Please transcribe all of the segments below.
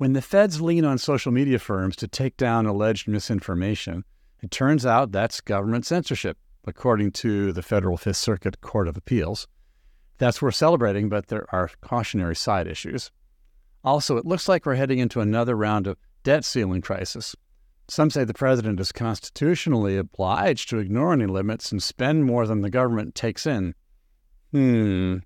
When the feds lean on social media firms to take down alleged misinformation, it turns out that's government censorship, according to the Federal Fifth Circuit Court of Appeals. That's worth celebrating, but there are cautionary side issues. Also, it looks like we're heading into another round of debt ceiling crisis. Some say the president is constitutionally obliged to ignore any limits and spend more than the government takes in. Hmm.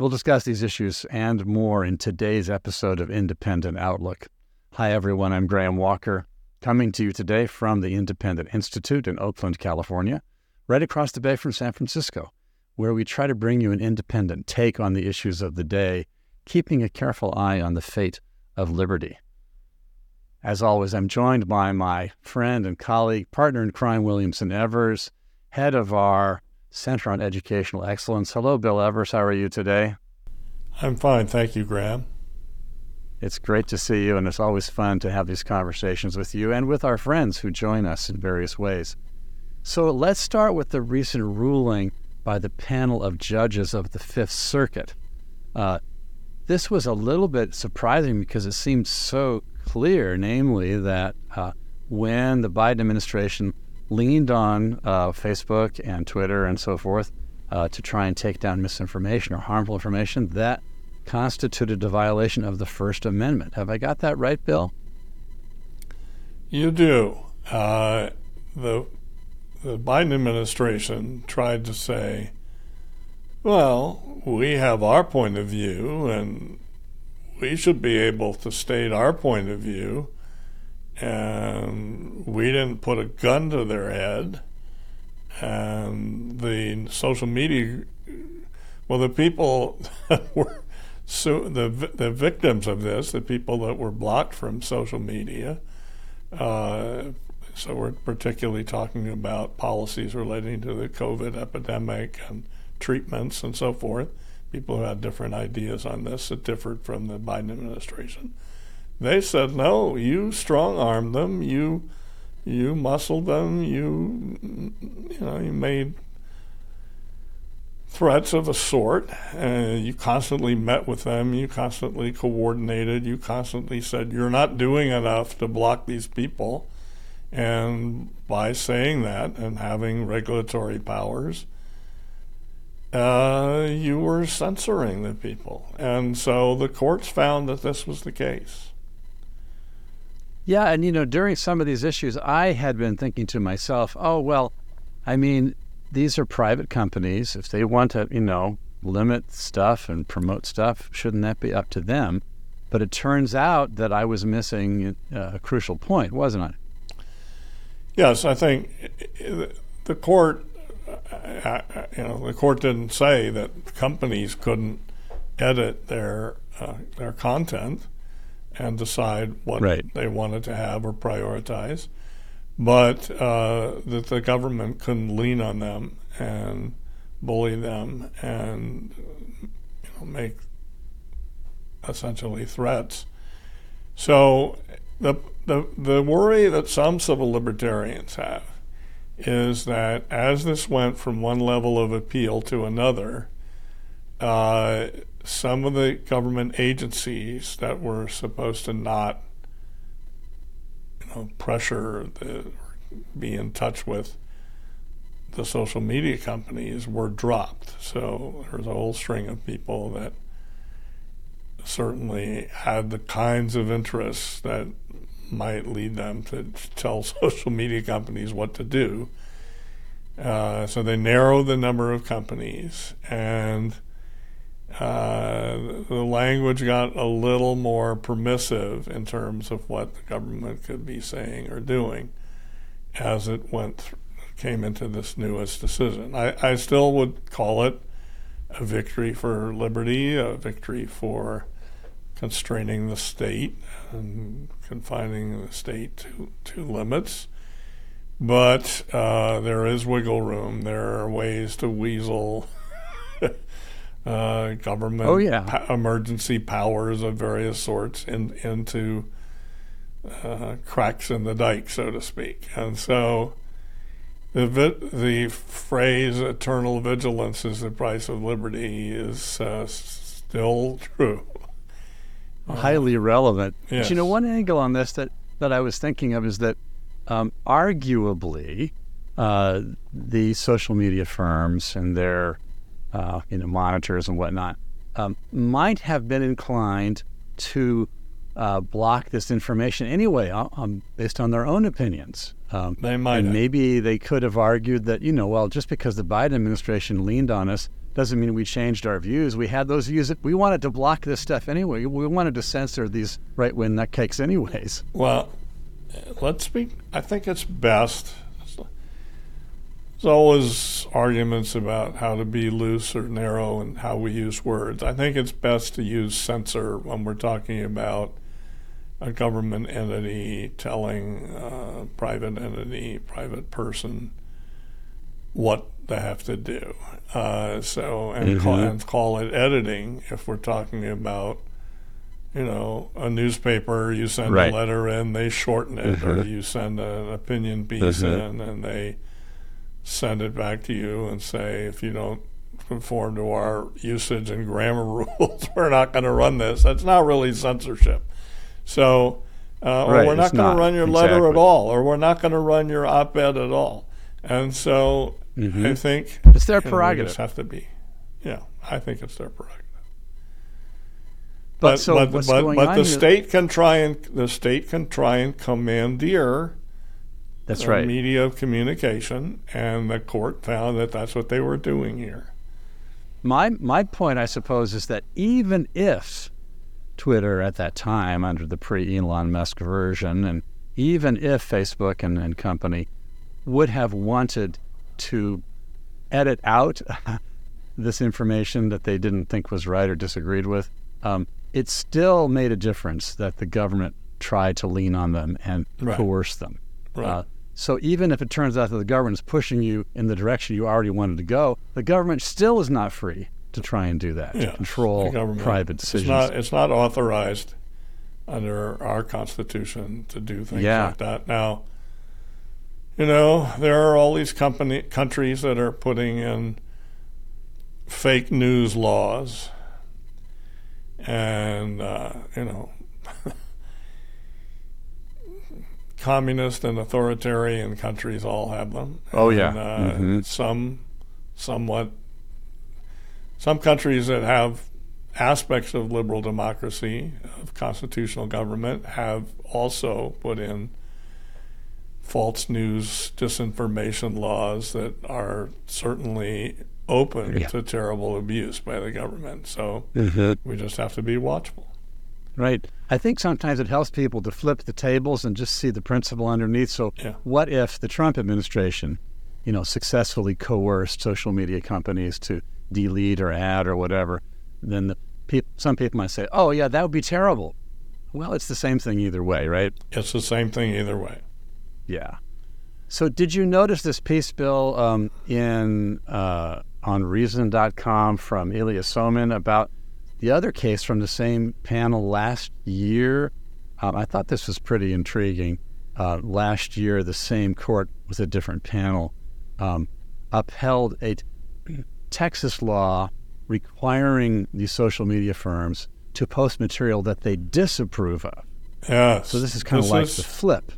We'll discuss these issues and more in today's episode of Independent Outlook. Hi, everyone. I'm Graham Walker, coming to you today from the Independent Institute in Oakland, California, right across the bay from San Francisco, where we try to bring you an independent take on the issues of the day, keeping a careful eye on the fate of liberty. As always, I'm joined by my friend and colleague, partner in crime, Williamson Evers, head of our Center on Educational Excellence. Hello, Bill Evers. How are you today? I'm fine. Thank you, Graham. It's great to see you, and it's always fun to have these conversations with you and with our friends who join us in various ways. So let's start with the recent ruling by the panel of judges of the Fifth Circuit. Uh, this was a little bit surprising because it seemed so clear, namely, that uh, when the Biden administration leaned on uh, Facebook and Twitter and so forth uh, to try and take down misinformation or harmful information, that constituted a violation of the First Amendment. Have I got that right, Bill? You do. Uh, the the Biden administration tried to say, well, we have our point of view, and we should be able to state our point of view, and we didn't put a gun to their head. And the social media, well, the people that were so the the victims of this, the people that were blocked from social media. Uh, so we're particularly talking about policies relating to the COVID epidemic and treatments and so forth. People who had different ideas on this that differed from the Biden administration. They said, no, you strong armed them, you you muscled them, you you know, you made threats of a sort. Uh, you constantly met with them, you constantly coordinated, you constantly said you're not doing enough to block these people. And by saying that and having regulatory powers, uh, you were censoring the people. And so the courts found that this was the case. Yeah, and you know, during some of these issues, I had been thinking to myself, oh, well, I mean, these are private companies. If they want to, you know, limit stuff and promote stuff, shouldn't that be up to them? But it turns out that I was missing a crucial point, wasn't I? Yes, I think the court, you know, the court didn't say that companies couldn't edit their uh, their content and decide what right. they wanted to have or prioritize but uh, that the government couldn't lean on them and bully them and you know, make essentially threats. So the, the the worry that some civil libertarians have is that as this went from one level of appeal to another, uh, some of the government agencies that were supposed to not you know, pressure, the, be in touch with the social media companies were dropped. So there's a whole string of people that certainly had the kinds of interests that might lead them to tell social media companies what to do. Uh, so they narrowed the number of companies and uh, the language got a little more permissive in terms of what the government could be saying or doing as it went th- came into this newest decision. I, I still would call it a victory for liberty, a victory for constraining the state and confining the state to, to limits. But uh, there is wiggle room. There are ways to weasel uh, government oh, yeah. emergency powers of various sorts in, into uh, cracks in the dike, so to speak. And so the vi- the phrase "eternal vigilance is the price of liberty" is uh, still true. highly relevant. Yes. But you know, one angle on this that, that I was thinking of is that um, arguably uh, the social media firms and their uh, you know monitors and whatnot um, might have been inclined to uh, block this information anyway, uh, um, based on their own opinions. Um, They might and maybe they could have argued that you know, well, just because the Biden administration leaned on us doesn't mean we changed our views. We had those views. We wanted to block this stuff anyway. We wanted to censor these right-wing nutcakes anyways. Well, let's be. I think it's best. There's always arguments about how to be loose or narrow and how we use words. I think it's best to use censor when we're talking about a government entity telling a private entity, private person, what they have to do. Uh, so and, call, Mhm. and call it editing if we're talking about you know, a newspaper, you send Right. a letter in, they shorten it, or Mhm. you send an opinion piece Mhm. in, and they send it back to you and say, if you don't conform to our usage and grammar rules, we're not going to run this. That's not really censorship. So, uh, or we're not going to run your letter at all, or we're not going to run your op-ed at all. And so, Mhm. I think It's their you know, prerogative. just have to be. Yeah, I think it's their prerogative. But, so but, what's but, going but on the here- state can try and the state can try and commandeer That's right. media of communication, and the court found that that's what they were doing here. My my point, I suppose, is that even if Twitter at that time, under the pre-Elon Musk version, and even if Facebook and, and company would have wanted to edit out this information that they didn't think was right or disagreed with, um, it still made a difference that the government tried to lean on them and Right. coerce them. Right. Uh, so even if it turns out that the government is pushing you in the direction you already wanted to go, the government still is not free to try and do that, to control private It's decisions. not it's not authorized under our constitution to do things Yeah. like that. Now, you know, there are all these company countries that are putting in fake news laws, and uh, you know. Communist and authoritarian countries all have them. Oh, yeah. And, uh, Mhm. Some, somewhat some countries that have aspects of liberal democracy, of constitutional government, have also put in false news, disinformation laws that are certainly open Yeah. to terrible abuse by the government. So we just have to be watchful. Right. I think sometimes it helps people to flip the tables and just see the principle underneath. So, Yeah. what if the Trump administration, you know, successfully coerced social media companies to delete or add or whatever? Then the peop- some people might say, "Oh, yeah, that would be terrible." Well, it's the same thing either way, right? It's the same thing either way. Yeah. So, did you notice this piece, Bill, um, in uh, on Reason.com from Ilya Somin about the other case from the same panel last year? Um, I thought this was pretty intriguing. Uh, last year, the same court with a different panel um, upheld a t- Texas law requiring these social media firms to post material that they disapprove of. Yes. So this is kind of like the flip.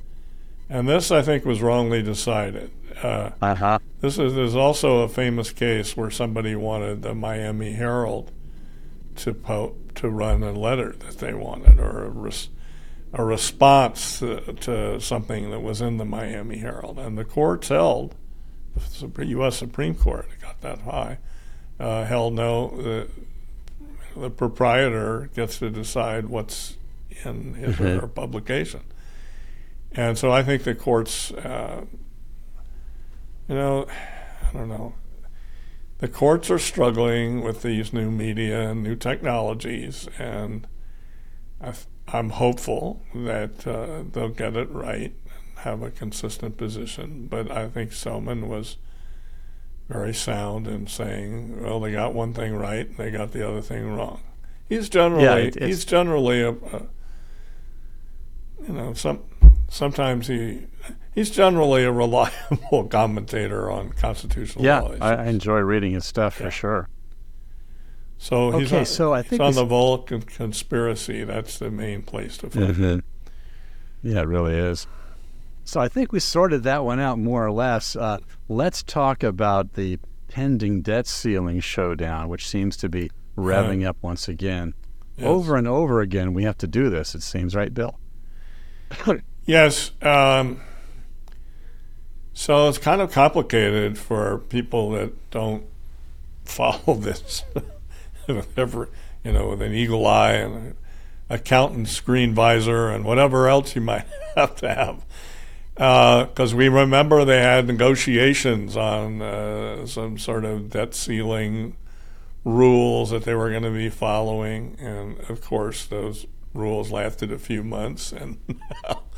and this I think was wrongly decided. Uh, Uh huh. This is there's also a famous case where somebody wanted the Miami Herald to po- to run a letter that they wanted or a, res- a response to, to something that was in the Miami Herald, and the courts held the U.S. Supreme Court it got that high uh, held no the, the proprietor gets to decide what's in his or Mhm. her publication, and so I think the courts. Uh, you know, I don't know. The courts are struggling with these new media and new technologies, and I am hopeful that uh, they'll get it right and have a consistent position. But I think Somin was very sound in saying, "Well, they got one thing right, and they got the other thing wrong." He's generally yeah, it, he's generally a, a you know some sometimes he he's generally a reliable commentator on constitutional Yeah, law. I, I enjoy reading his stuff Yeah. for sure. So he's Okay, on, so I he's think on the s- Volokh Conspiracy. That's the main place to find. Mhm. Yeah, it really is. So I think we sorted that one out more or less. Uh, let's talk about the pending debt ceiling showdown, which seems to be revving up once again. Yes. Over and over again, we have to do this, it seems, right, Bill? Yes. Um, so it's kind of complicated for people that don't follow this, ever, you know, with an eagle eye and an accountant screen visor and whatever else you might have to have. Because we remember they had negotiations on uh, some sort of debt ceiling rules that they were going to be following, and of course those rules lasted a few months, and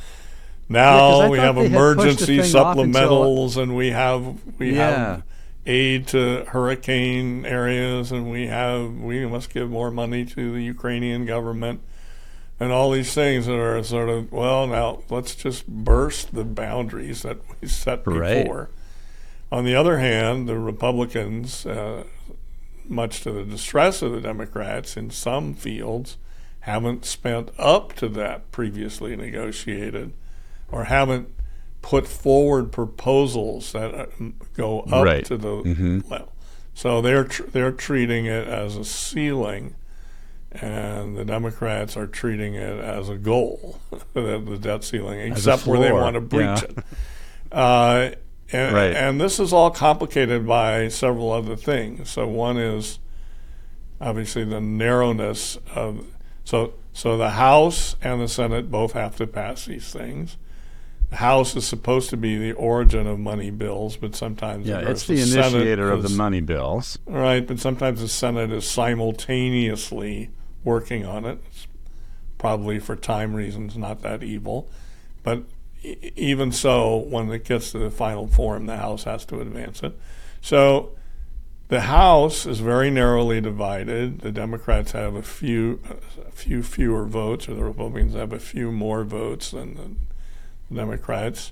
now, I we have they had pushed the emergency off until- supplementals, and we have we Yeah. have aid to hurricane areas, and we have we must give more money to the Ukrainian government, and all these things that are sort of well now let's just burst the boundaries that we set Right. before. On the other hand, the Republicans, uh, much to the distress of the Democrats in some fields, haven't spent up to that previously negotiated or haven't put forward proposals that uh, go up Right. to the Mhm. level. So they're tr- they're treating it as a ceiling, and the Democrats are treating it as a goal, the, the debt ceiling, except where they want to breach yeah. it. Uh, and, Right. and this is all complicated by several other things. So one is obviously the narrowness of so so the House and the Senate both have to pass these things. The House is supposed to be the origin of money bills, but sometimes Yeah, it's the Senate initiator of the money bills. Right, but sometimes the Senate is simultaneously working on it. It's probably for time reasons, not that evil. But e- even so, when it gets to the final form, the House has to advance it. So the House is very narrowly divided. The Democrats have a few, a few fewer votes, or the Republicans have a few more votes than the Democrats.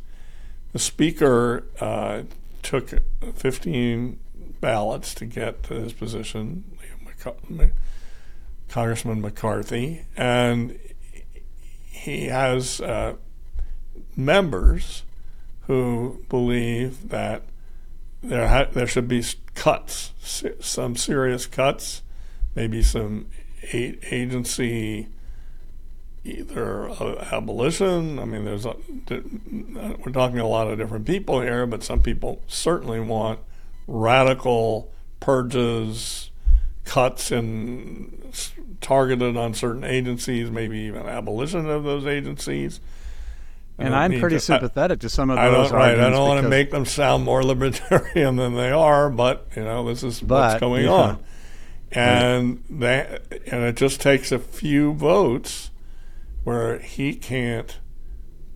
The Speaker uh, took 15 ballots to get to his position, Congressman McCarthy, and he has uh, members who believe that there ha- there should be cuts, some serious cuts, maybe some agency either abolition. I mean, there's a, we're talking a lot of different people here, but some people certainly want radical purges, cuts, and targeted on certain agencies, maybe even abolition of those agencies. And I'm pretty to- I- sympathetic to some of I those don't right. I don't want to make them sound more libertarian than they are, but you know this is what's going yeah. on, and that and it just takes a few votes where he can't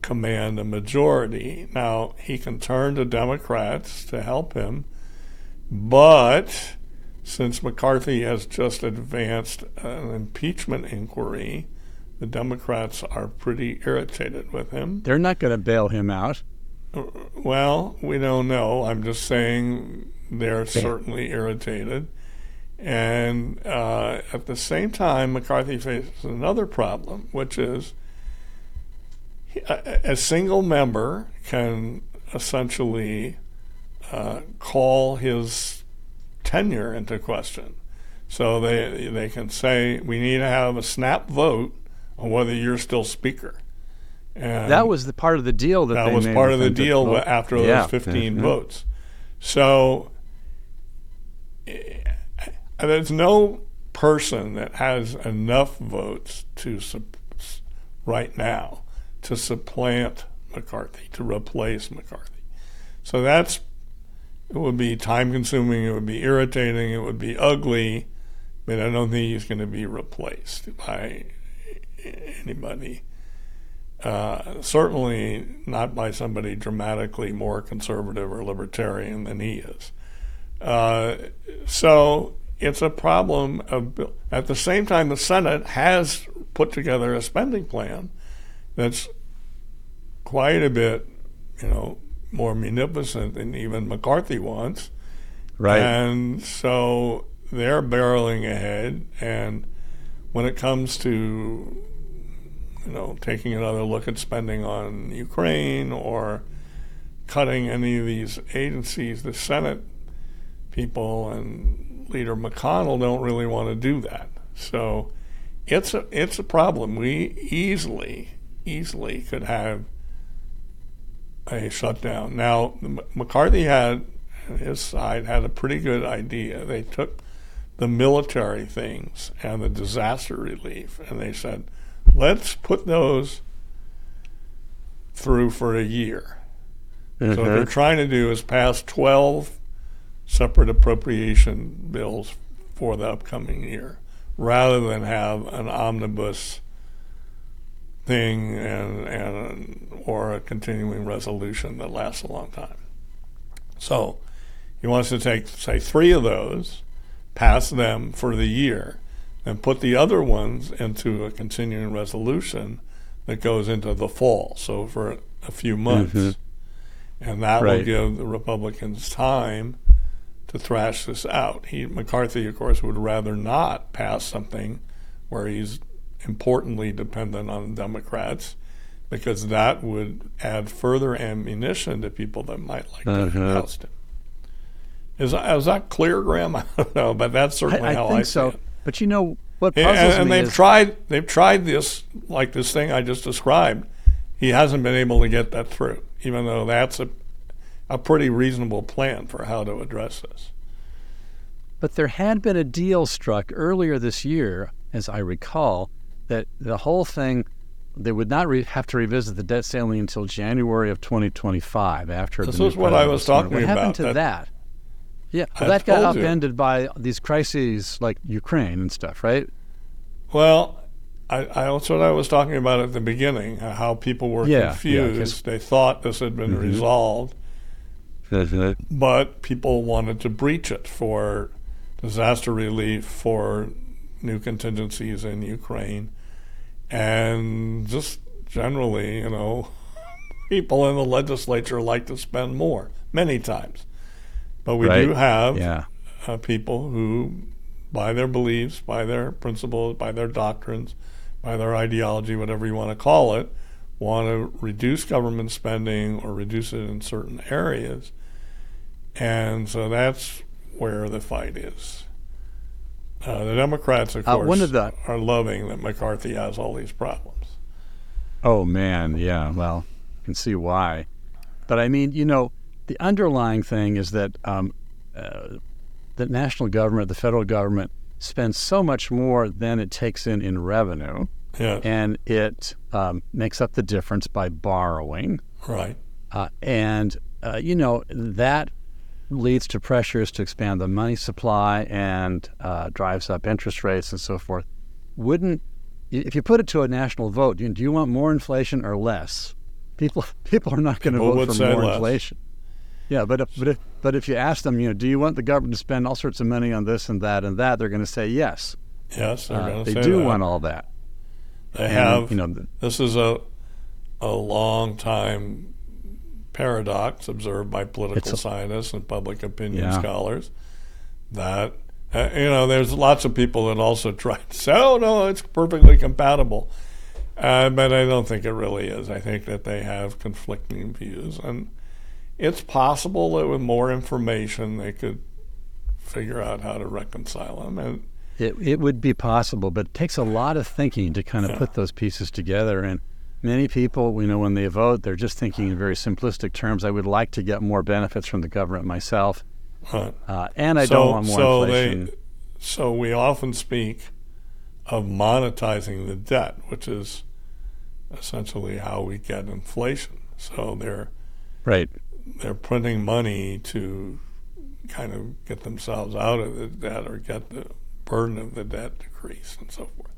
command a majority. Now he can turn to Democrats to help him, but since McCarthy has just advanced an impeachment inquiry, the Democrats are pretty irritated with him. They're not going to bail him out. Well, we don't know. I'm just saying they're certainly irritated. And uh, at the same time, McCarthy faces another problem, which is a, a single member can essentially uh, call his tenure into question. So they they can say we need to have a snap vote on whether you're still speaker. And That was the part of the deal that, that was part of the deal after Yeah. those 15 Mhm. votes. So eh, there's no person that has enough votes to right now to supplant McCarthy, to replace McCarthy. So that's it would be time consuming, it would be irritating, it would be ugly, but I don't think he's going to be replaced by anybody. Uh, certainly not by somebody dramatically more conservative or libertarian than he is. Uh, so it's a problem of at the same time the Senate has put together a spending plan that's quite a bit, you know, more munificent than even McCarthy wants. Right. And so they're barreling ahead, and when it comes to you know taking another look at spending on Ukraine or cutting any of these agencies, the Senate people and Leader McConnell don't really want to do that. So it's a it's a problem. We easily easily could have a shutdown. Now McCarthy had his side had a pretty good idea. They took the military things and the disaster relief and they said, let's put those through for a year. Mm-hmm. So what they're trying to do is pass 12 separate appropriation bills for the upcoming year rather than have an omnibus thing and, and or a continuing resolution that lasts a long time. So he wants to take, say, three of those, pass them for the year, and put the other ones into a continuing resolution that goes into the fall. So for a few months. Mm-hmm. And that right. will give the Republicans time to thrash this out. He McCarthy, of course, would rather not pass something where he's importantly dependent on Democrats because that would add further ammunition to people that might like uh-huh. to oust him. Is, is that clear, Graham? I don't know, but that's certainly I, I how think I so. It. But you know what puzzles and, and me they've is, tried they've tried this like this thing I just described. He hasn't been able to get that through, even though that's a a pretty reasonable plan for how to address this. But there had been a deal struck earlier this year, as I recall, that the whole thing they would not re- have to revisit the debt ceiling until January of 2025 after this is what I was talking what about. What happened to that? that? Yeah, well, that got upended you. by these crises like Ukraine and stuff, right? Well, I, I, that's what I was talking about at the beginning. How people were yeah, confused. Yeah, they thought this had been mm-hmm. resolved, but people wanted to breach it for disaster relief, for new contingencies in Ukraine, and just generally, you know, people in the legislature like to spend more many times. But we right. do have yeah. uh, people who, by their beliefs, by their principles, by their doctrines, by their ideology, whatever you want to call it, want to reduce government spending or reduce it in certain areas. And so that's where the fight is. Uh, the Democrats, of course, uh, one the, are loving that McCarthy has all these problems. Oh, man. Yeah. Well, you can see why. But I mean, you know, the underlying thing is that um, uh, the national government, the federal government, spends so much more than it takes in in revenue, yeah. and it um, makes up the difference by borrowing. Right. Uh, and uh, you know that leads to pressures to expand the money supply and uh, drives up interest rates and so forth. Wouldn't if you put it to a national vote, do you want more inflation or less? People people are not going to vote for more less. inflation. Yeah, but if, but if but if you ask them, you know, do you want the government to spend all sorts of money on this and that and that? They're going to say yes. Yes, they're uh, going to say do that. want all that. They and, have. You know, the, this is a a long time paradox observed by political a, scientists and public opinion yeah. scholars that uh, you know there's lots of people that also try to say, oh no, it's perfectly compatible. Uh, but I don't think it really is. I think that they have conflicting views and it's possible that with more information they could figure out how to reconcile them. And it, it would be possible, but it takes a lot of thinking to kind of yeah. put those pieces together. And many people, you know, when they vote, they're just thinking in very simplistic terms. I would like to get more benefits from the government myself, right. uh, and I so, don't want more so inflation. They, so we often speak of monetizing the debt, which is essentially how we get inflation. So they're right they're printing money to kind of get themselves out of the debt or get the burden of the debt decreased and so forth.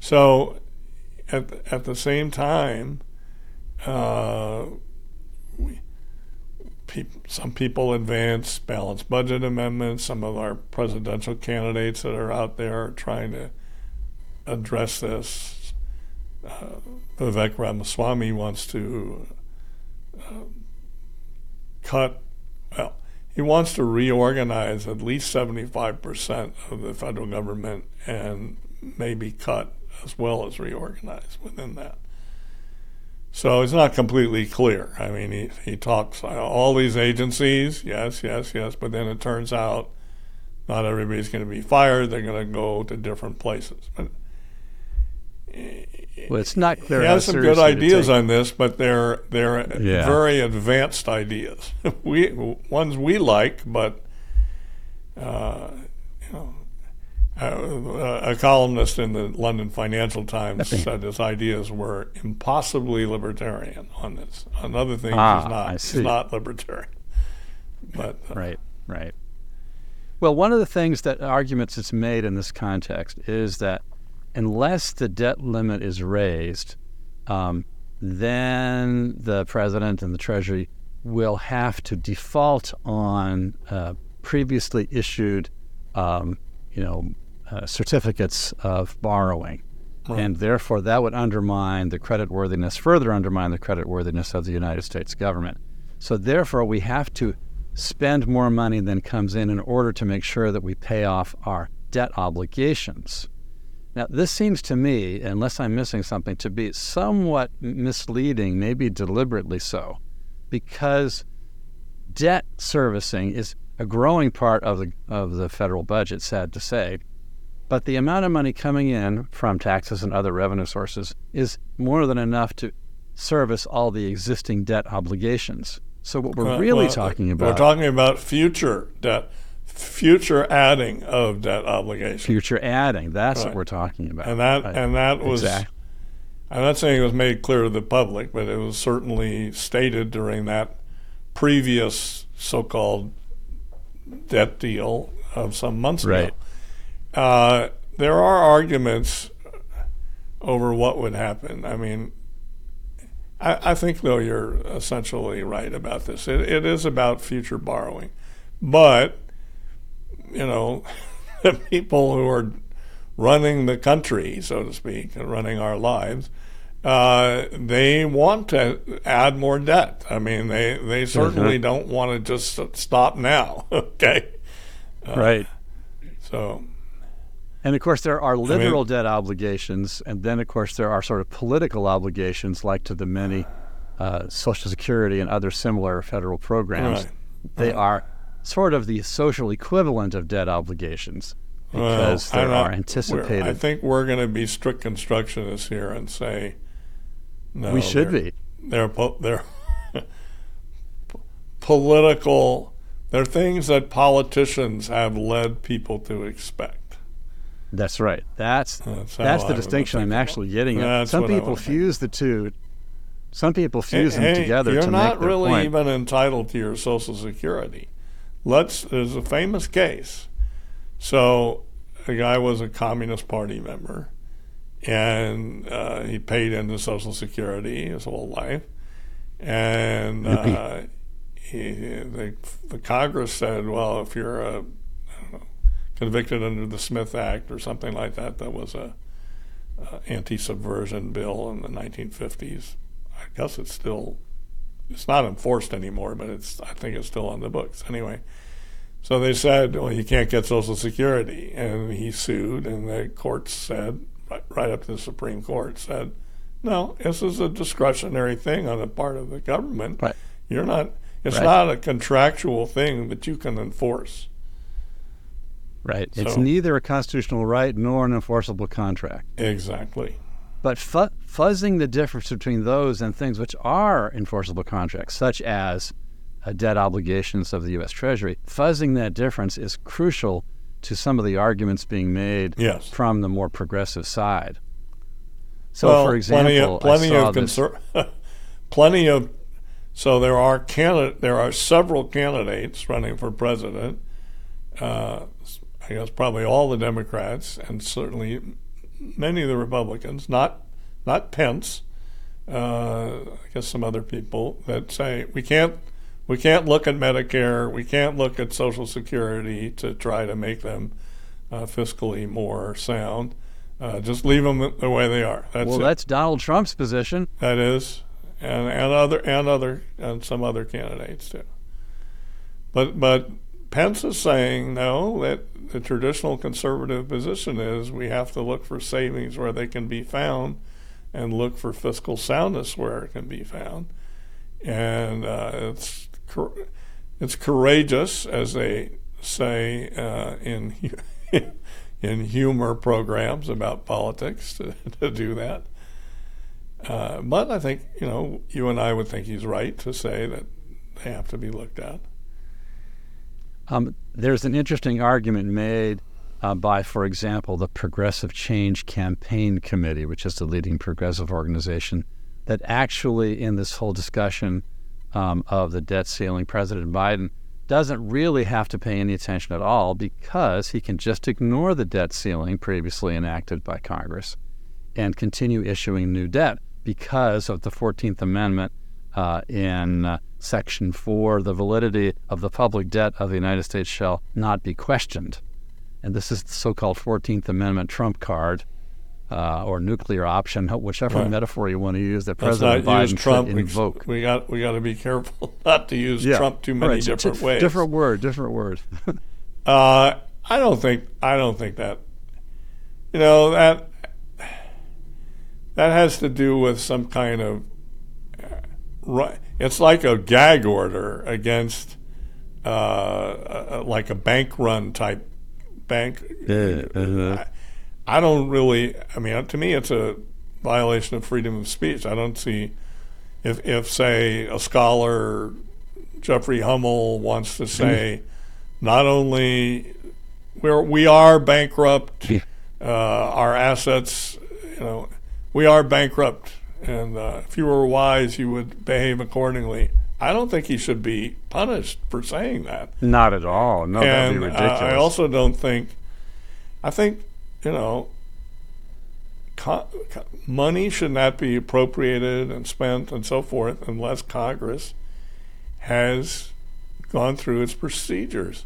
So at at the same time, uh, we, pe- some people advance balanced budget amendments. Some of our presidential candidates that are out there are trying to address this. Uh, Vivek Ramaswamy wants to uh, cut, well, he wants to reorganize at least 75% of the federal government and maybe cut as well as reorganize within that. So it's not completely clear. I mean, he, he talks all these agencies, yes, yes, yes, but then it turns out not everybody's going to be fired. They're going to go to different places. But well, it's not clear. He has some good ideas on this, but they're they're yeah. very advanced ideas. we ones we like, but uh, uh, a columnist in the London Financial Times said his ideas were impossibly libertarian on this. On other things, ah, he's not. He's not libertarian. But uh, right, right. Well, one of the things that arguments that's made in this context is that unless the debt limit is raised, um, then the president and the Treasury will have to default on uh, previously issued, um, you know, uh, certificates of borrowing. Right. And therefore, that would undermine the credit worthiness, further undermine the credit worthiness of the United States government. So, therefore, we have to spend more money than comes in in order to make sure that we pay off our debt obligations. Now, this seems to me, unless I'm missing something, to be somewhat misleading, maybe deliberately so, because debt servicing is a growing part of the, of the federal budget, sad to say. But the amount of money coming in from taxes and other revenue sources is more than enough to service all the existing debt obligations. So, what we're uh, really well, talking about. We're talking about future debt future adding of debt obligation. Future adding. That's right. what we're talking about. And that right. and that was. Exactly. I'm not saying it was made clear to the public, but it was certainly stated during that previous so-called debt deal of some months right. ago. Uh, there are arguments over what would happen. I mean, I, I, think though you're essentially right about this. It, it is about future borrowing, but you know, the people who are running the country, so to speak, and running our lives, uh, they want to add more debt. I mean, they they certainly mm-hmm. don't want to just stop now. okay, uh, right. So, and of course, there are literal I mean, debt obligations, and then of course there are sort of political obligations, like to the many uh, Social Security and other similar federal programs. Right. They right. are sort of the social equivalent of debt obligations because well, there are anticipated. I think we're going to be strict constructionists here and say no. We should they're, be. They're they're political. They're things that politicians have led people to expect. That's right. That's that's, that's the distinction I'm actually getting at. Some people fuse the two. Some people fuse hey, them together. To make You're to not really point. even entitled to your Social Security. Let's. There's a famous case. So, a guy was a Communist Party member, and uh, he paid into Social Security his whole life, and uh, he, the, the, Congress said, "Well, if you're a, convicted under the Smith Act or something like that, that was a, a anti-subversion bill in the 1950s. I guess it's still it's not enforced anymore, but it's I think it's still on the books anyway. So they said, well, you can't get Social Security, and he sued, and the court said, right, right up to the Supreme Court, said, no, this is a discretionary thing on the part of the government. Right. You're not. It's right. not a contractual thing that you can enforce. Right. So, it's neither a constitutional right nor an enforceable contract. Exactly. But fu- fuzzing the difference between those and things which are enforceable contracts, such as uh, debt obligations of the U.S. Treasury, fuzzing that difference is crucial to some of the arguments being made yes. from the more progressive side. So, well, for example, plenty of, plenty of plenty of so there are candidate there are several candidates running for president. Uh, I guess probably all the Democrats and certainly many of the Republicans, not not Pence, uh, I guess some other people that say we can't we can't look at Medicare, we can't look at Social Security to try to make them uh, fiscally more sound. Uh, just leave them the way they are. That's well, it. that's Donald Trump's position. That is, and and other and other and some other candidates too. but but Pence is saying no. That the traditional conservative position is we have to look for savings where they can be found, and look for fiscal soundness where it can be found. And uh, it's it's courageous, as they say uh, in in humor programs about politics, to, to do that. Uh, but I think you know you and I would think he's right to say that they have to be looked at. Um, there's an interesting argument made uh, by, for example, the Progressive Change Campaign Committee, which is the leading progressive organization, that actually in this whole discussion um, of the debt ceiling, President Biden doesn't really have to pay any attention at all because he can just ignore the debt ceiling previously enacted by Congress and continue issuing new debt because of the 14th Amendment uh, in uh, Section 4 the validity of the public debt of the United States shall not be questioned. And this is the so called 14th Amendment trump card. Uh, or nuclear option, whichever right. metaphor you want to use, that Let's President Biden Trump. invoke. We got we got to be careful not to use yeah. Trump too many right. different ways. Different word, different word. uh, I don't think I don't think that. You know that that has to do with some kind of. It's like a gag order against, uh, uh, like a bank run type bank. uh-huh. I, I don't really. I mean, to me, it's a violation of freedom of speech. I don't see if if say a scholar, Jeffrey Hummel, wants to say, not only we're we are bankrupt, uh, our assets, you know, we are bankrupt and uh, if you were wise, you would behave accordingly. I don't think he should be punished for saying that. Not at all. No, and, that'd be ridiculous. Uh, I also don't think. I think you know, co- co- money should not be appropriated and spent and so forth unless Congress has gone through its procedures.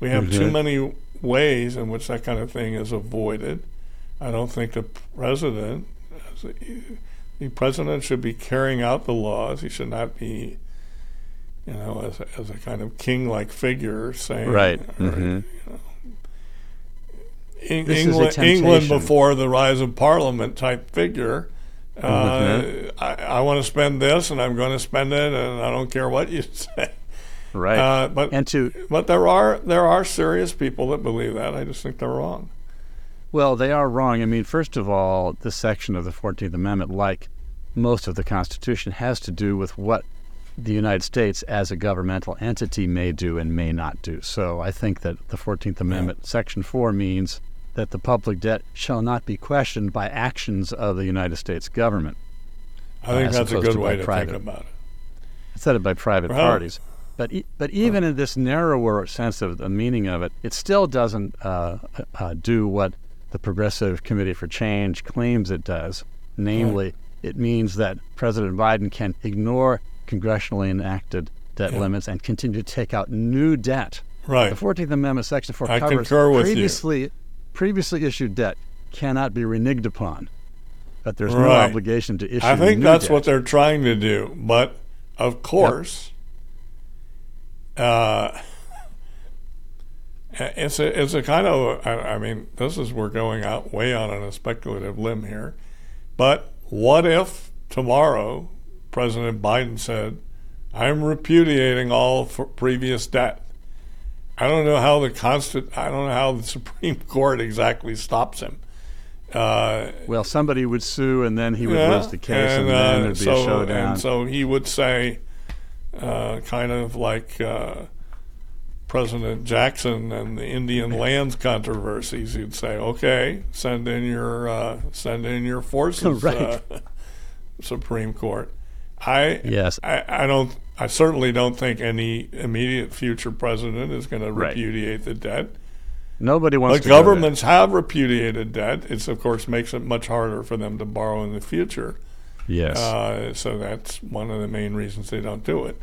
We have mm-hmm. too many ways in which that kind of thing is avoided. I don't think the president the president should be carrying out the laws. He should not be, you know, as a, as a kind of king-like figure saying, right. Mm-hmm. You know, England, England before the rise of Parliament type figure. Uh, mm-hmm. I, I want to spend this, and I'm going to spend it, and I don't care what you say. Right. Uh, but and to but there are there are serious people that believe that. I just think they're wrong. Well, they are wrong. I mean, first of all, this section of the 14th Amendment, like most of the Constitution, has to do with what the United States as a governmental entity may do and may not do. So I think that the 14th Amendment, yeah. Section 4, means that the public debt shall not be questioned by actions of the United States government. I think uh, that's a good to way to private, think about it. Instead of by private well, parties. But e- but even in this narrower sense of the meaning of it, it still doesn't uh, uh, do what the Progressive Committee for Change claims it does. Namely, right. it means that President Biden can ignore congressionally enacted debt yeah. limits and continue to take out new debt. Right. The Fourteenth Amendment, Section Four I covers previously you. previously issued debt cannot be reneged upon, but there's right. no obligation to issue. I think that's debt. what they're trying to do, but of course, yep. uh, it's a it's a kind of I, I mean this is we're going out way out on a speculative limb here, but what if tomorrow President Biden said, "I'm repudiating all previous debt." I don't know how the constant I don't know how the Supreme Court exactly stops him. Uh, well, somebody would sue, and then he would yeah, lose the case, and, and then uh, there'd be so, a showdown. And so he would say, uh, kind of like uh, President Jackson and the Indian lands controversies, you'd say, "Okay, send in your uh, send in your forces, right. uh, Supreme Court." I yes, I, I, don't. I certainly don't think any immediate future president is going to repudiate right. the debt. Nobody wants. But governments have repudiated debt. It's of course makes it much harder for them to borrow in the future. Yes. Uh, so that's one of the main reasons they don't do it.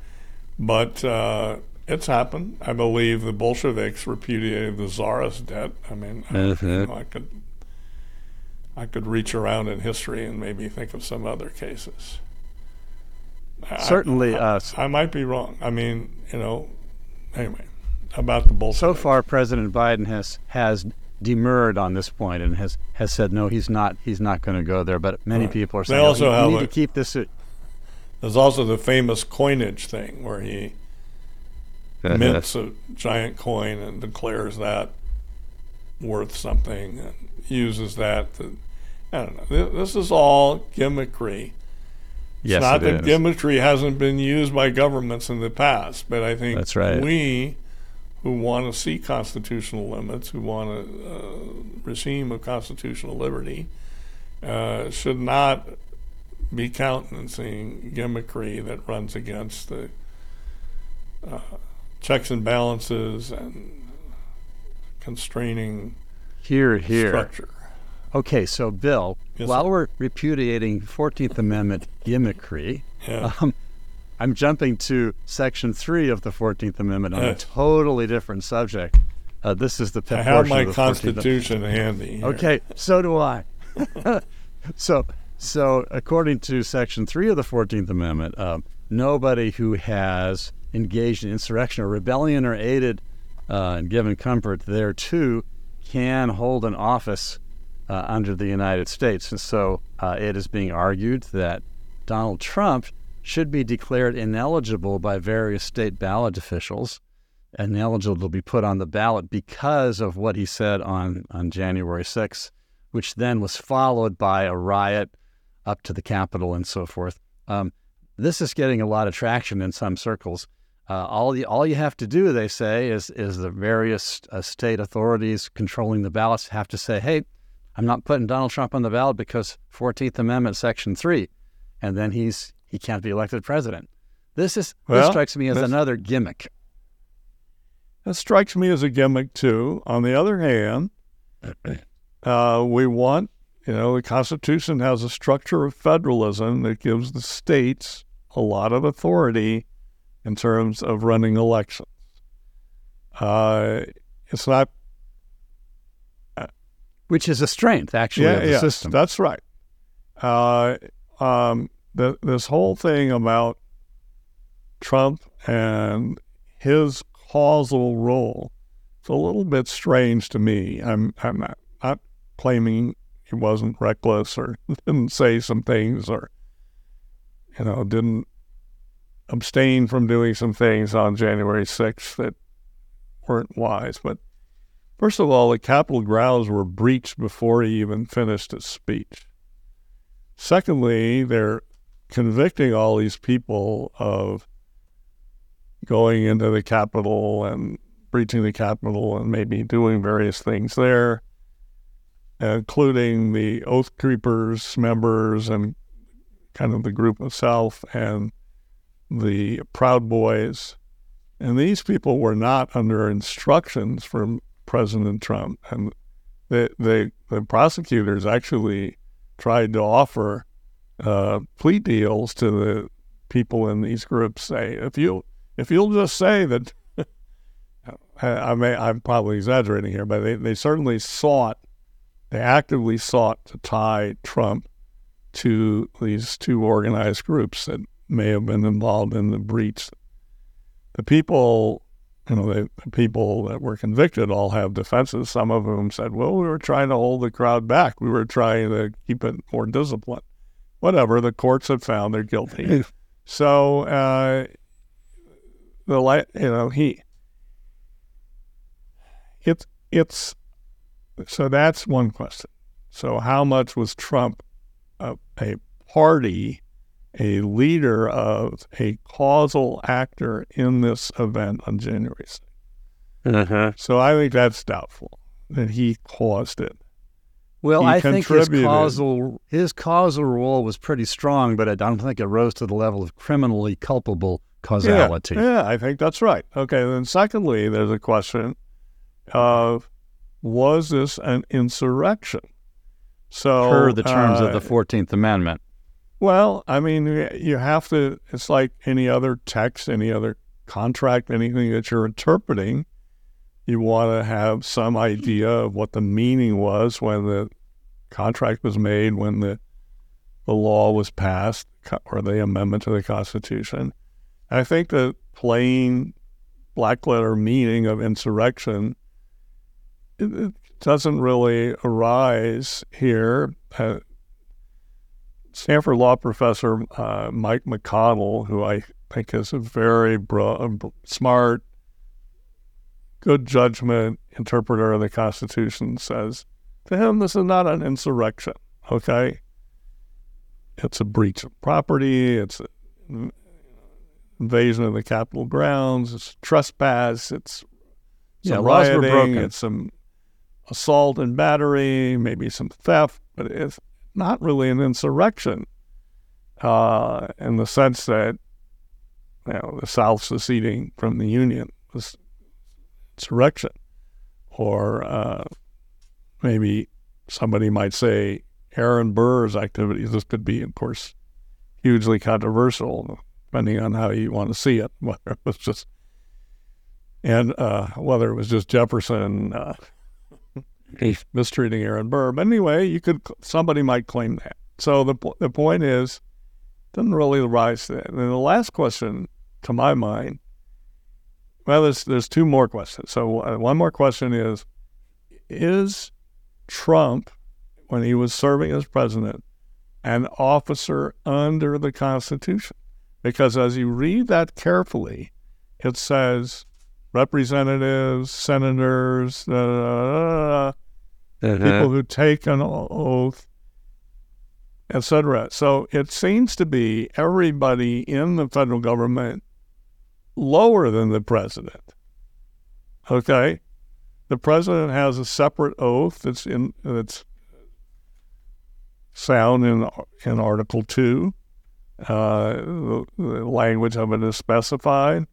But uh, it's happened. I believe the Bolsheviks repudiated the czarist debt. I mean, mm-hmm. I, you know, I could I could reach around in history and maybe think of some other cases. Certainly, I, uh, I, I might be wrong. I mean, you know, anyway, about the bullshit. So far, President Biden has has demurred on this point and has, has said no, he's not he's not going to go there. But many right. people are saying they also no, have need a, to keep this. There's also the famous coinage thing where he mints a giant coin and declares that worth something and uses that to, I don't know. This is all gimmickry. It's yes, not it that is. gimmickry hasn't been used by governments in the past, but I think That's right. we who want to see constitutional limits, who want a uh, regime of constitutional liberty, uh, should not be countenancing gimmickry that runs against the uh, checks and balances and constraining here, here. structure. Okay, so Bill, Yes, while sir. we're repudiating Fourteenth Amendment gimmickry, Yeah. um, I'm jumping to Section Three of the Fourteenth Amendment on a totally different subject. Uh, this is the I have my of the 14th Constitution handy. here. Okay, so do I. so, so according to Section Three of the Fourteenth Amendment, um, nobody who has engaged in insurrection or rebellion or aided uh, and given comfort there too can hold an office uh, under the United States. And so, uh, it is being argued that Donald Trump should be declared ineligible by various state ballot officials ineligible to be put on the ballot because of what he said on, on January 6th, which then was followed by a riot up to the Capitol and so forth. Um, this is getting a lot of traction in some circles. Uh, all you all you have to do, they say, is is the various uh, state authorities controlling the ballots have to say, "Hey, I'm not putting Donald Trump on the ballot because Fourteenth Amendment, Section Three," and then he's he can't be elected president. This is this strikes me as another gimmick. That strikes me as a gimmick too. On the other hand, uh, we want, you know, the Constitution has a structure of federalism that gives the states a lot of authority in terms of running elections. Uh, it's not, which is a strength actually yeah, of the yes, system. that's right. Uh, um, the, this whole thing about Trump and his causal role, it's a little bit strange to me. I'm I'm not, not claiming he wasn't reckless or didn't say some things or you know didn't abstain from doing some things on January 6th that weren't wise. But first of all, the Capitol grounds were breached before he even finished his speech. Secondly, they're convicting all these people of going into the Capitol and breaching the Capitol and maybe doing various things there, including the Oath Keepers members and kind of the group itself and the Proud Boys. And these people were not under instructions from President Trump. And the, the, the prosecutors actually tried to offer uh, plea deals to the people in these groups. Say, if you if you'll just say that, I, I may I'm probably exaggerating here, but they, they certainly sought, they actively sought to tie Trump to these two organized groups that may have been involved in the breach. The people, you know, the, people that were convicted all have defenses. Some of whom said, "Well, we were trying to hold the crowd back. We were trying to keep it more disciplined." Whatever. The courts have found they're guilty. so, uh, the la- you know he it's it's so that's one question. So, how much was Trump a, a party, a leader of a causal actor in this event on January 6th? Uh-huh. So, I think that's doubtful that he caused it. Well, He I think his causal his causal role was pretty strong, but I don't think it rose to the level of criminally culpable causality. Yeah, yeah, I think that's right. Okay, then secondly, there's a question of was this an insurrection? So, per the terms uh, of the Fourteenth Amendment. Well, I mean, you have to, it's like any other text, any other contract, anything that you're interpreting. You want to have some idea of what the meaning was when the contract was made, when the, the law was passed, or the amendment to the Constitution. I think the plain black letter meaning of insurrection, it, it doesn't really arise here. Uh, Stanford law professor uh, Mike McConnell, who I think is a very bro- smart, good judgment interpreter of the Constitution, says to him, this is not an insurrection, okay? It's a breach of property, it's an invasion of the Capitol grounds, it's trespass, it's some yeah, rioting, it's some assault and battery, maybe some theft, but it's not really an insurrection uh, in the sense that you know, the South seceding from the Union was insurrection. Or uh, maybe somebody might say Aaron Burr's activities. This could be, of course, hugely controversial, depending on how you want to see it. Whether it was just and uh, whether it was just Jefferson uh, mistreating Aaron Burr. But anyway, you could somebody might claim that. So the the point is, doesn't really rise to that. And the last question, to my mind, well, there's there's two more questions. So uh, one more question is, is Trump, when he was serving as president, an officer under the Constitution? Because as you read that carefully, it says representatives, senators, uh, uh, people who take an oath, etc. So it seems to be everybody in the federal government lower than the president. Okay, the president has a separate oath that's in that's found in in Article Two. Uh, the, the language of it is specified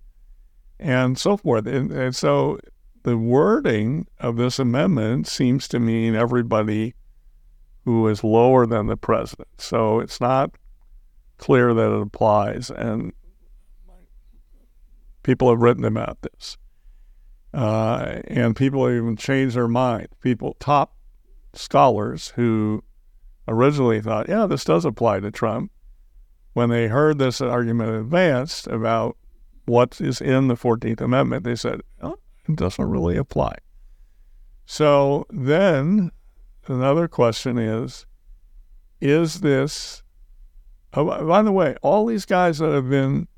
and so forth. And, and so the wording of this amendment seems to mean everybody who is lower than the president. So it's not clear that it applies. And people have written about this. Uh, and people even changed their mind. People, top scholars who originally thought, yeah, this does apply to Trump, when they heard this argument advanced about what is in the 14th Amendment, they said, oh, it doesn't really apply. So then another question is is this, oh, by the way, all these guys that have been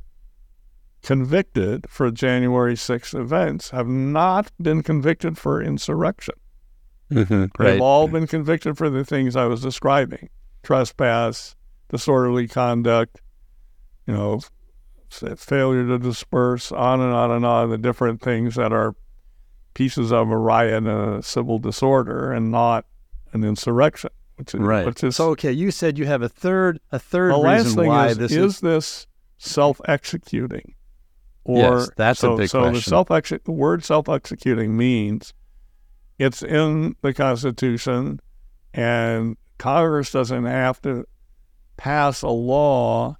convicted for January 6th events have not been convicted for insurrection. Mm-hmm, right. They've all been convicted for the things I was describing trespass, disorderly conduct, you know, failure to disperse, on and on and on, the different things that are pieces of a riot and a civil disorder and not an insurrection. Which is, right. Which is, so okay, you said you have a third a third the reason why is, this is, is this self executing. Or yes, that's so, a big so question. the self the word self executing means it's in the Constitution and Congress doesn't have to pass a law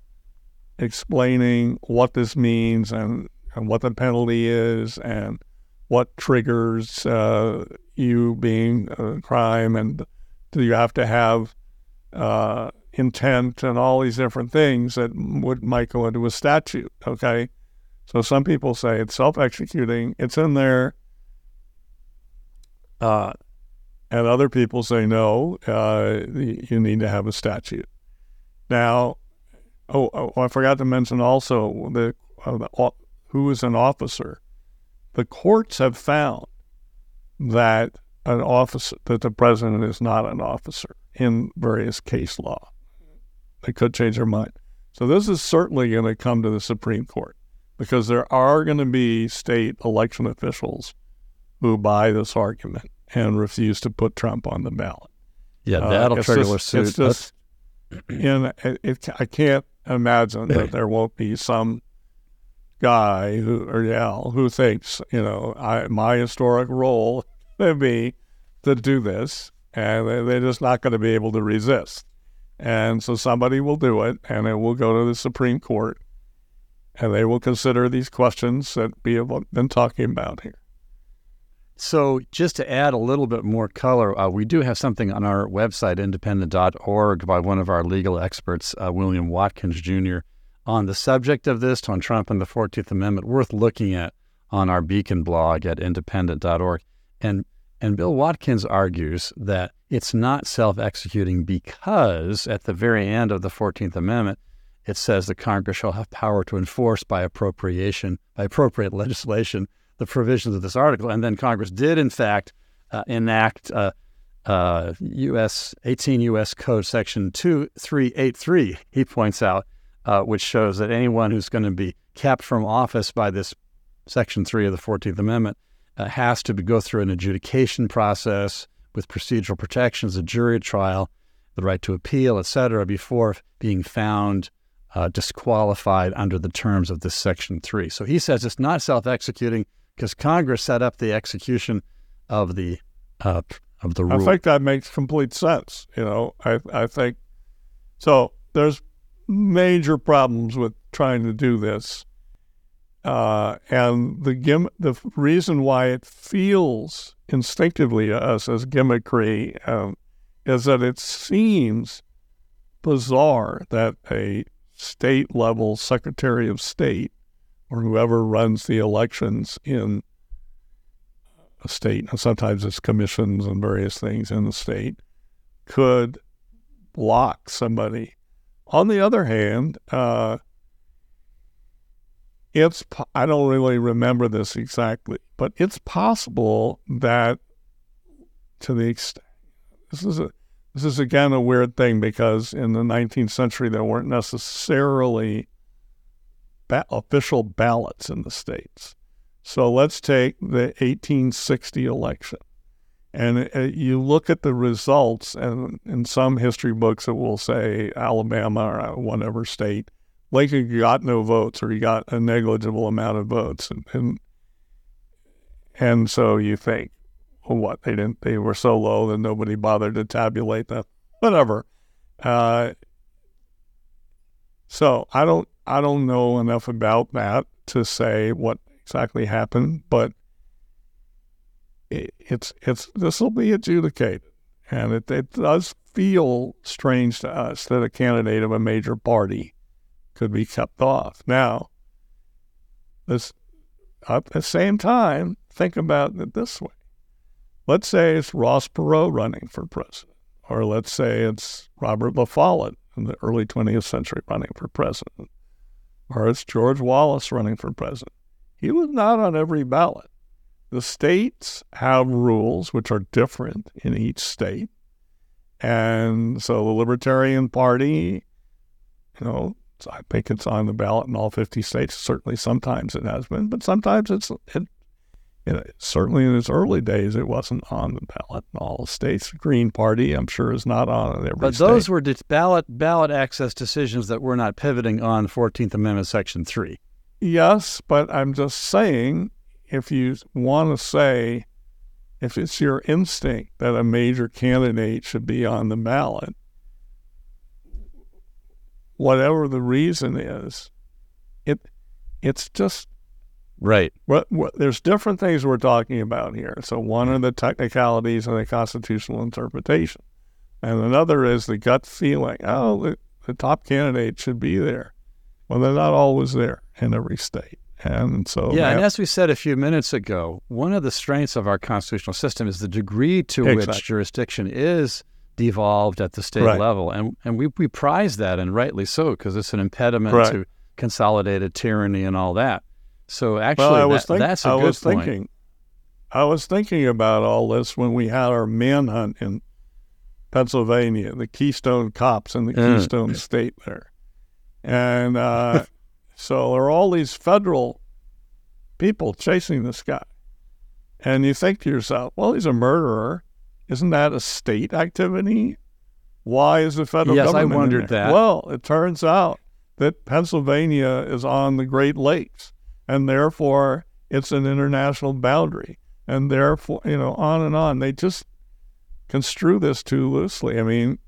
explaining what this means and, and what the penalty is and what triggers uh, you being a crime and do you have to have uh, intent and all these different things that would might go into a statute. Okay, so some people say it's self-executing. It's in there, uh, and other people say no. Uh, you need to have a statute. Now, Oh, oh, I forgot to mention also the, uh, the who is an officer. The courts have found that an officer that the president is not an officer in various case law. They could change their mind. So this is certainly going to come to the Supreme Court because there are going to be state election officials who buy this argument and refuse to put Trump on the ballot. Yeah, that'll uh, trigger just, a suit. It's just, and it, it, I can't imagine that there won't be some guy who or gal who thinks, you know, I, my historic role would be to do this, and they're just not going to be able to resist. And so somebody will do it, and it will go to the Supreme Court, and they will consider these questions that we have been talking about here. So, just to add a little bit more color, uh, we do have something on our website, independent.org, by one of our legal experts, uh, William Watkins Jr., on the subject of this, on Trump and the 14th Amendment, worth looking at. on our Beacon blog at independent.org. And and Bill Watkins argues that it's not self-executing because at the very end of the 14th Amendment, it says that Congress shall have power to enforce by appropriation, by appropriate legislation, the provisions of this article. And then Congress did, in fact, uh, enact uh, uh, U.S. 18 U.S. Code Section 2383. He points out, uh, which shows that anyone who's going to be kept from office by this Section 3 of the 14th Amendment uh, has to go through an adjudication process with procedural protections, a jury trial, the right to appeal, et cetera, before being found uh, disqualified under the terms of this Section 3. So he says it's not self executing because Congress set up the execution of the uh, of the rule. I think that makes complete sense. You know, I I think so. There's major problems with trying to do this, uh, and the gim- the reason why it feels instinctively to us as gimmickry um, is that it seems bizarre that a state level Secretary of State or whoever runs the elections in a state, and sometimes it's commissions and various things in the state, could block somebody. On the other hand, uh, it's I don't really remember this exactly, but it's possible that to the extent this is a this is again a weird thing because in the 19th century there weren't necessarily ba- official ballots in the states. So let's take the 1860 election. And uh, you look at the results, and in some history books, it will say Alabama or whatever state, Lincoln got no votes or he got a negligible amount of votes. And, and, and so you think, well, what? They didn't, they were so low that nobody bothered to tabulate them. Whatever. Uh, so I don't, I don't know enough about that to say what exactly happened, but it, it's it's this will be adjudicated, and it, it does feel strange to us that a candidate of a major party could be kept off. Now, this at the same time, think about it this way: let's say it's Ross Perot running for president, or let's say it's Robert La Follette in the early 20th century running for president, or it's George Wallace running for president. He was not on every ballot. The states have rules which are different in each state. And so the Libertarian Party, you know, I think it's on the ballot in all 50 states. Certainly sometimes it has been, but sometimes it's, it, it, certainly in its early days, it wasn't on the ballot in all states. The Green Party, I'm sure, is not on in every but state. those were ballot, ballot access decisions that were not pivoting on 14th Amendment, Section 3. Yes, but I'm just saying if you want to say, if it's your instinct that a major candidate should be on the ballot, whatever the reason is, it it's just right. What, what, there's different things we're talking about here. So one are the technicalities of the constitutional interpretation, and another is the gut feeling. Oh, the, the top candidate should be there. Well, they're not always there in every state. And so, yeah, and as we said a few minutes ago, one of the strengths of our constitutional system is the degree to exactly. which jurisdiction is devolved at the state right. level, and and we, we prize that, and rightly so, because it's an impediment right. to consolidated tyranny and all that. So actually, well, that, think, that's a I good was point. Thinking, I was thinking about all this when we had our manhunt in Pennsylvania, the Keystone Cops in the mm. Keystone State there, and. Uh, So there are all these federal people chasing this guy. And you think to yourself, well, he's a murderer. Isn't that a state activity? Why is the federal yes, government? Yes, I wondered that. Well, it turns out that Pennsylvania is on the Great Lakes, and therefore it's an international boundary. And therefore, you know, on and on. They just construe this too loosely. I mean,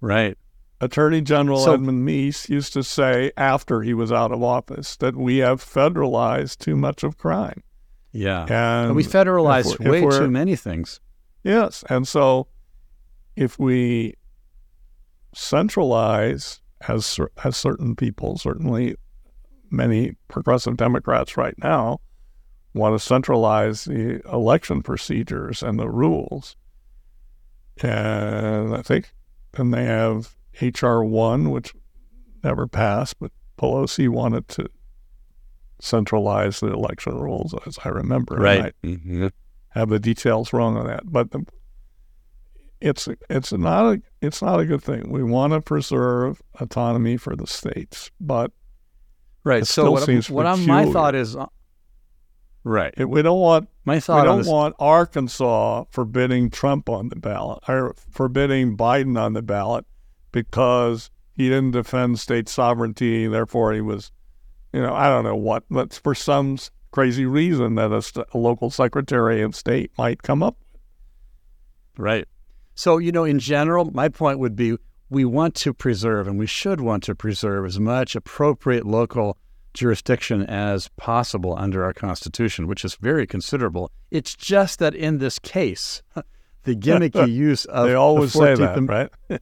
right. Attorney General so, Edmund Meese used to say after he was out of office that we have federalized too much of crime. Yeah. And we federalized way too many things. Yes. And so if we centralize, as, as certain people, certainly many progressive Democrats right now, want to centralize the election procedures and the rules. And I think then they have H.R. 1, which never passed, but Pelosi wanted to centralize the election rules, as I remember. Right. I mm-hmm. have the details wrong on that, but the, it's it's not a it's not a good thing. We want to preserve autonomy for the states, but right. It so what, seems what I'm- my thought is, uh, right. it, we don't want My thought on don't this, want Arkansas forbidding Trump on the ballot or forbidding Biden on the ballot because he didn't defend state sovereignty. Therefore, he was, you know, I don't know what, but for some crazy reason that a, st- a local secretary of state might come up. Right. So, you know, in general, my point would be we want to preserve and we should want to preserve as much appropriate local jurisdiction as possible under our Constitution, which is very considerable. It's just that in this case, the gimmicky use of they always the say 14th that, Am- right?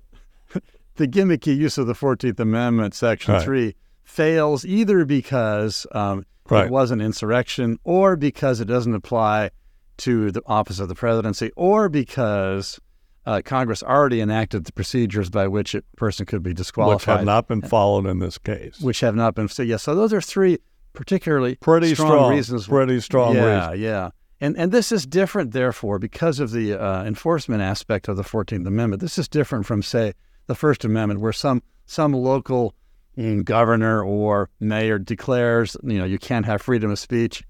the gimmicky use of the 14th Amendment, Section Right. 3, fails either because um, Right. it was an insurrection or because it doesn't apply to the office of the presidency or because uh, Congress already enacted the procedures by which a person could be disqualified, Which have not been followed in this case. which have not been. So, yeah, so those are three particularly pretty strong, strong, reasons. pretty strong yeah, reasons. yeah. And, and this is different, therefore, because of the uh, enforcement aspect of the 14th Amendment. This is different from, say, the First Amendment, where some, some local mm, governor or mayor declares, you know, you can't have freedom of speech.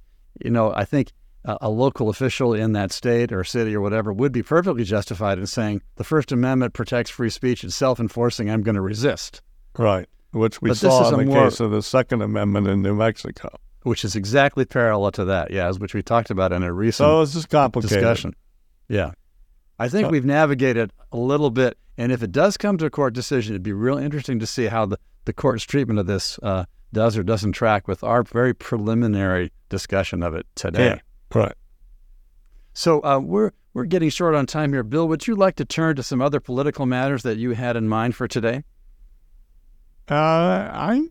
You know, I think a, local official in that state or city or whatever would be perfectly justified in saying the First Amendment protects free speech. It's self-enforcing. I'm going to resist, Right. Which we But saw in the more- case of the Second Amendment in New Mexico. which is exactly parallel to that. Yeah, which we talked about in a recent So it's just complicated. discussion. Yeah. I think Uh, we've navigated a little bit. And if it does come to a court decision, it'd be real interesting to see how the, the court's treatment of this uh, does or doesn't track with our very preliminary discussion of it today. Yeah. Right. So uh, we're we're getting short on time here. Bill, would you like to turn to some other political matters that you had in mind for today? Uh, I,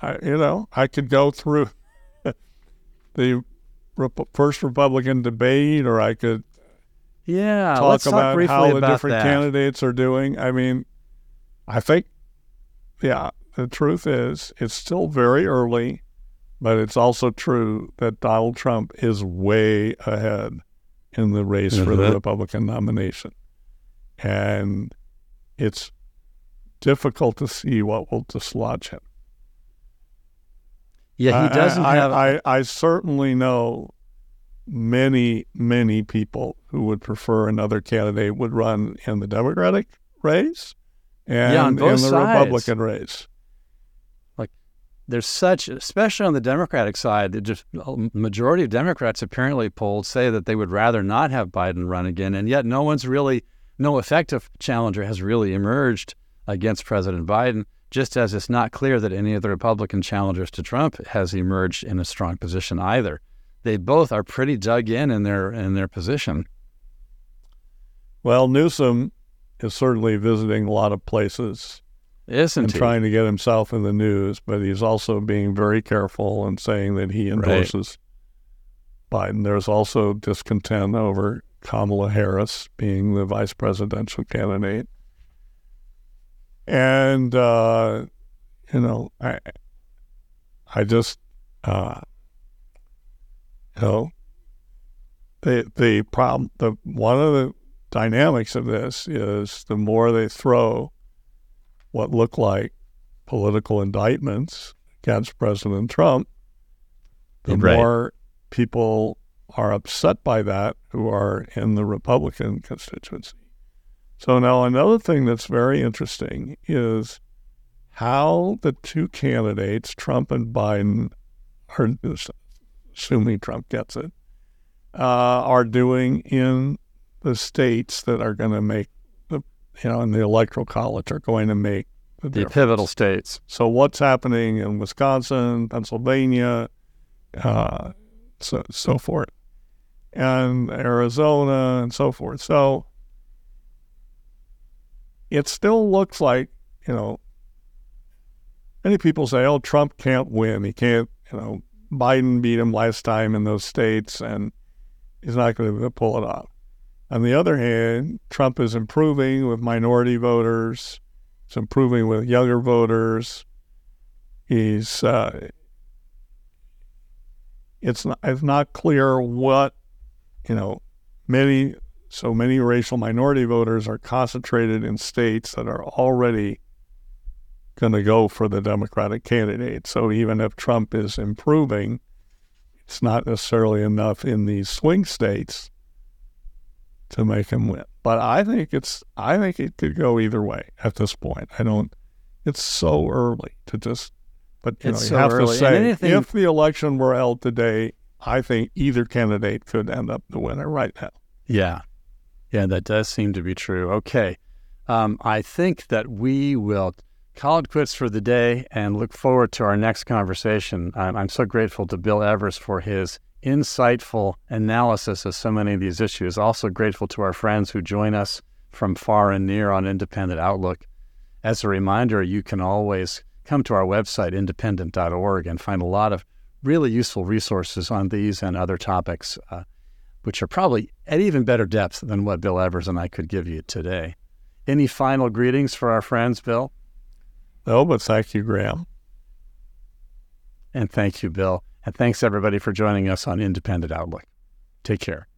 I, you know, I could go through the Rep- first Republican debate, or I could Yeah, talk let's talk about briefly how the about different that. candidates are doing. I mean, I think, yeah, the truth is it's still very early, but it's also true that Donald Trump is way ahead in the race for the. Republican nomination. And it's difficult to see what will dislodge him. Yeah, he doesn't I, have. I, I certainly know many, many people who would prefer another candidate would run in the Democratic race and Yeah, in the sides. Republican race. There's such, especially on the Democratic side, that just majority of Democrats apparently polled say that they would rather not have Biden run again, and yet no one's really, no effective challenger has really emerged against President Biden. Just as it's not clear that any of the Republican challengers to Trump has emerged in a strong position either. They both are pretty dug in in their in their position. Well, Newsom is certainly visiting a lot of places Isn't and he? trying to get himself in the news, but he's also being very careful and saying that he endorses Biden. There's also discontent over Kamala Harris being the vice presidential candidate. And, uh, you know, I, I just, uh, you know, the, the problem, the, one of the dynamics of this is the more they throw what look like political indictments against President Trump, the Right. more people are upset by that who are in the Republican constituency. So now another thing that's very interesting is how the two candidates, Trump and Biden, are assuming Trump gets it, uh, are doing in the states that are going to make you know, in the electoral college are going to make the, the difference. pivotal states. So what's happening in Wisconsin, Pennsylvania, uh, so so forth, and Arizona and so forth. So it still looks like you know. Many people say, "Oh, Trump can't win. He can't, you know, Biden beat him last time in those states, and he's not going to pull it off. On the other hand, Trump is improving with minority voters. He's improving with younger voters. He's uh, it's not, it's not clear what you know many so many racial minority voters are concentrated in states that are already going to go for the Democratic candidate. So even if Trump is improving, it's not necessarily enough in these swing states to make him win. But I think it's I think it could go either way at this point. I don't. It's so early to just. But you, know, you so have early. to say anything- if the election were held today, I think either candidate could end up the winner right now. Yeah. Yeah, that does seem to be true. Okay. Um, I think that we will call it quits for the day and look forward to our next conversation. I'm, I'm so grateful to Bill Evers for his insightful analysis of so many of these issues. Also grateful to our friends who join us from far and near on Independent Outlook. As a reminder, you can always come to our website, independent.org, and find a lot of really useful resources on these and other topics. Uh, which are probably at even better depth than what Bill Evers and I could give you today. Any final greetings for our friends, Bill? No, but thank you, Graham. And thank you, Bill. And thanks everybody for joining us on Independent Outlook. Take care.